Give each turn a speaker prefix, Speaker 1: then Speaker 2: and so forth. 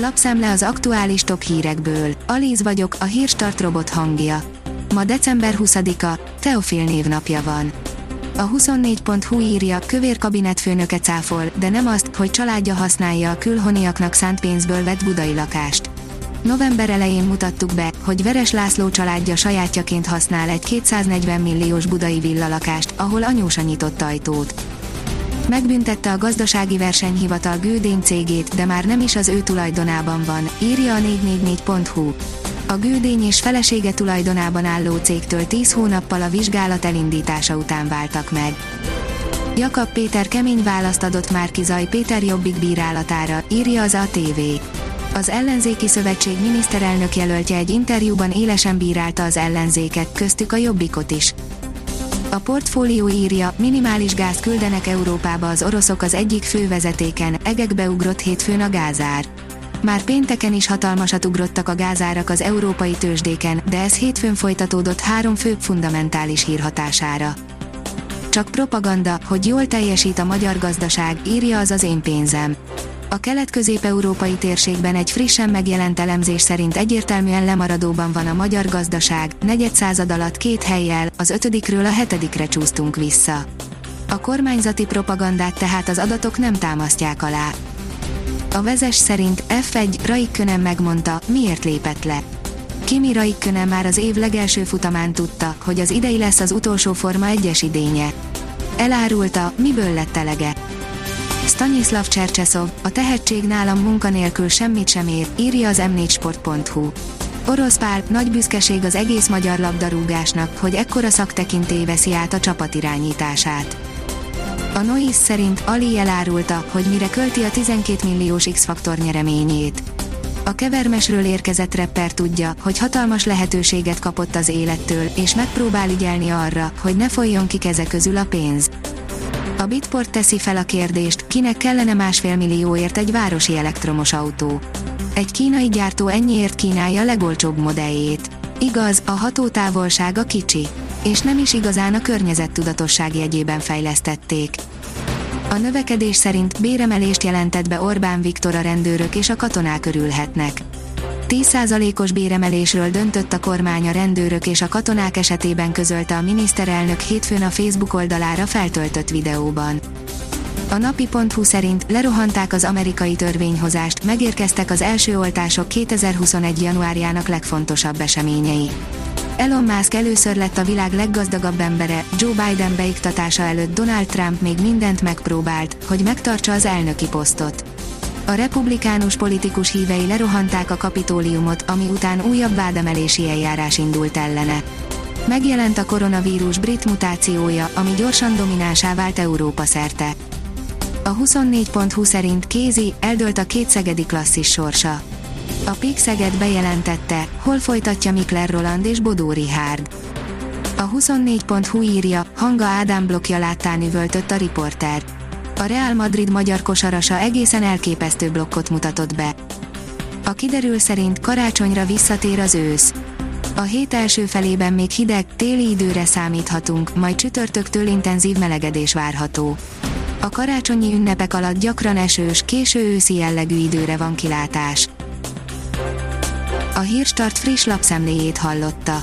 Speaker 1: Lapszemle az aktuális top hírekből. Alíz vagyok, a hírstart robot hangja. Ma december 20-a, Teofil névnapja van. A 24.hu írja, kövér kabinetfőnöke cáfol, de nem azt, hogy családja használja a külhoniaknak szánt pénzből vett budai lakást. November elején mutattuk be, hogy Veres László családja sajátjaként használ egy 240 milliós budai villalakást, ahol anyósa nyitott ajtót. Megbüntette a gazdasági versenyhivatal Gődény cégét, de már nem is az ő tulajdonában van, írja a 444.hu. A Gődény és felesége tulajdonában álló cégtől 10 hónappal a vizsgálat elindítása után váltak meg. Jakab Péter kemény választ adott Márkizaj Péter Jobbik bírálatára, írja az ATV. Az ellenzéki szövetség miniszterelnök jelöltje egy interjúban élesen bírálta az ellenzéket, köztük a Jobbikot is. A portfólió írja, minimális gáz küldenek Európába az oroszok az egyik fővezetéken, egekbe ugrott hétfőn a gázár. Már pénteken is hatalmasat ugrottak a gázárak az európai tőzsdéken, de ez hétfőn folytatódott három főbb fundamentális hírhatására. Csak propaganda, hogy jól teljesít a magyar gazdaság, írja az az én pénzem. A kelet-közép-európai térségben egy frissen megjelent elemzés szerint egyértelműen lemaradóban van a magyar gazdaság, negyed század alatt két helyjel, az ötödikről a hetedikre csúsztunk vissza. A kormányzati propagandát tehát az adatok nem támasztják alá. A vezes szerint F1 Raikkonen megmondta, miért lépett le. Kimi Raikkonen már az év legelső futamán tudta, hogy az idei lesz az utolsó Forma 1-es idénye. Elárulta, miből lett elege. Stanislav Csercseszov, a tehetség nálam munkanélkül semmit sem ér, írja az m4sport.hu. Orosz Pál, nagy büszkeség az egész magyar labdarúgásnak, hogy ekkora szaktekintély veszi át a csapat irányítását. A Nois szerint Ali elárulta, hogy mire költi a 12 milliós X-faktor nyereményét. A kevermesről érkezett rapper tudja, hogy hatalmas lehetőséget kapott az élettől, és megpróbál ügyelni arra, hogy ne folyjon ki keze közül a pénz. A Bitport teszi fel a kérdést, kinek kellene másfél millióért egy városi elektromos autó. Egy kínai gyártó ennyiért kínálja a legolcsóbb modelljét. Igaz, a hatótávolsága kicsi. És nem is igazán a környezettudatosság jegyében fejlesztették. A növekedés szerint béremelést jelentett be Orbán Viktor a rendőrök és a katonák örülhetnek. 10%-os béremelésről döntött a kormány a rendőrök és a katonák esetében közölte a miniszterelnök hétfőn a Facebook oldalára feltöltött videóban. A napi.hu szerint lerohanták az amerikai törvényhozást, megérkeztek az első oltások 2021. januárjának legfontosabb eseményei. Elon Musk először lett a világ leggazdagabb embere, Joe Biden beiktatása előtt Donald Trump még mindent megpróbált, hogy megtartsa az elnöki posztot. A republikánus politikus hívei lerohanták a kapitóliumot, ami után újabb vádemelési eljárás indult ellene. Megjelent a koronavírus brit mutációja, ami gyorsan dominánsá vált Európa szerte. A 24.20 szerint Kézi eldölt a két szegedi klasszis sorsa. A Pix Szeged bejelentette, hol folytatja Mikler Roland és Bodó Rihárd. A 24.hu írja, Hanga Ádám blokja láttán üvöltött a riporter. A Real Madrid magyar kosarasa egészen elképesztő blokkot mutatott be. A kiderül szerint karácsonyra visszatér az ősz. A hét első felében még hideg, téli időre számíthatunk, majd csütörtöktől intenzív melegedés várható. A karácsonyi ünnepek alatt gyakran esős, késő őszi jellegű időre van kilátás. A Hírstart friss lapszemléjét hallotta.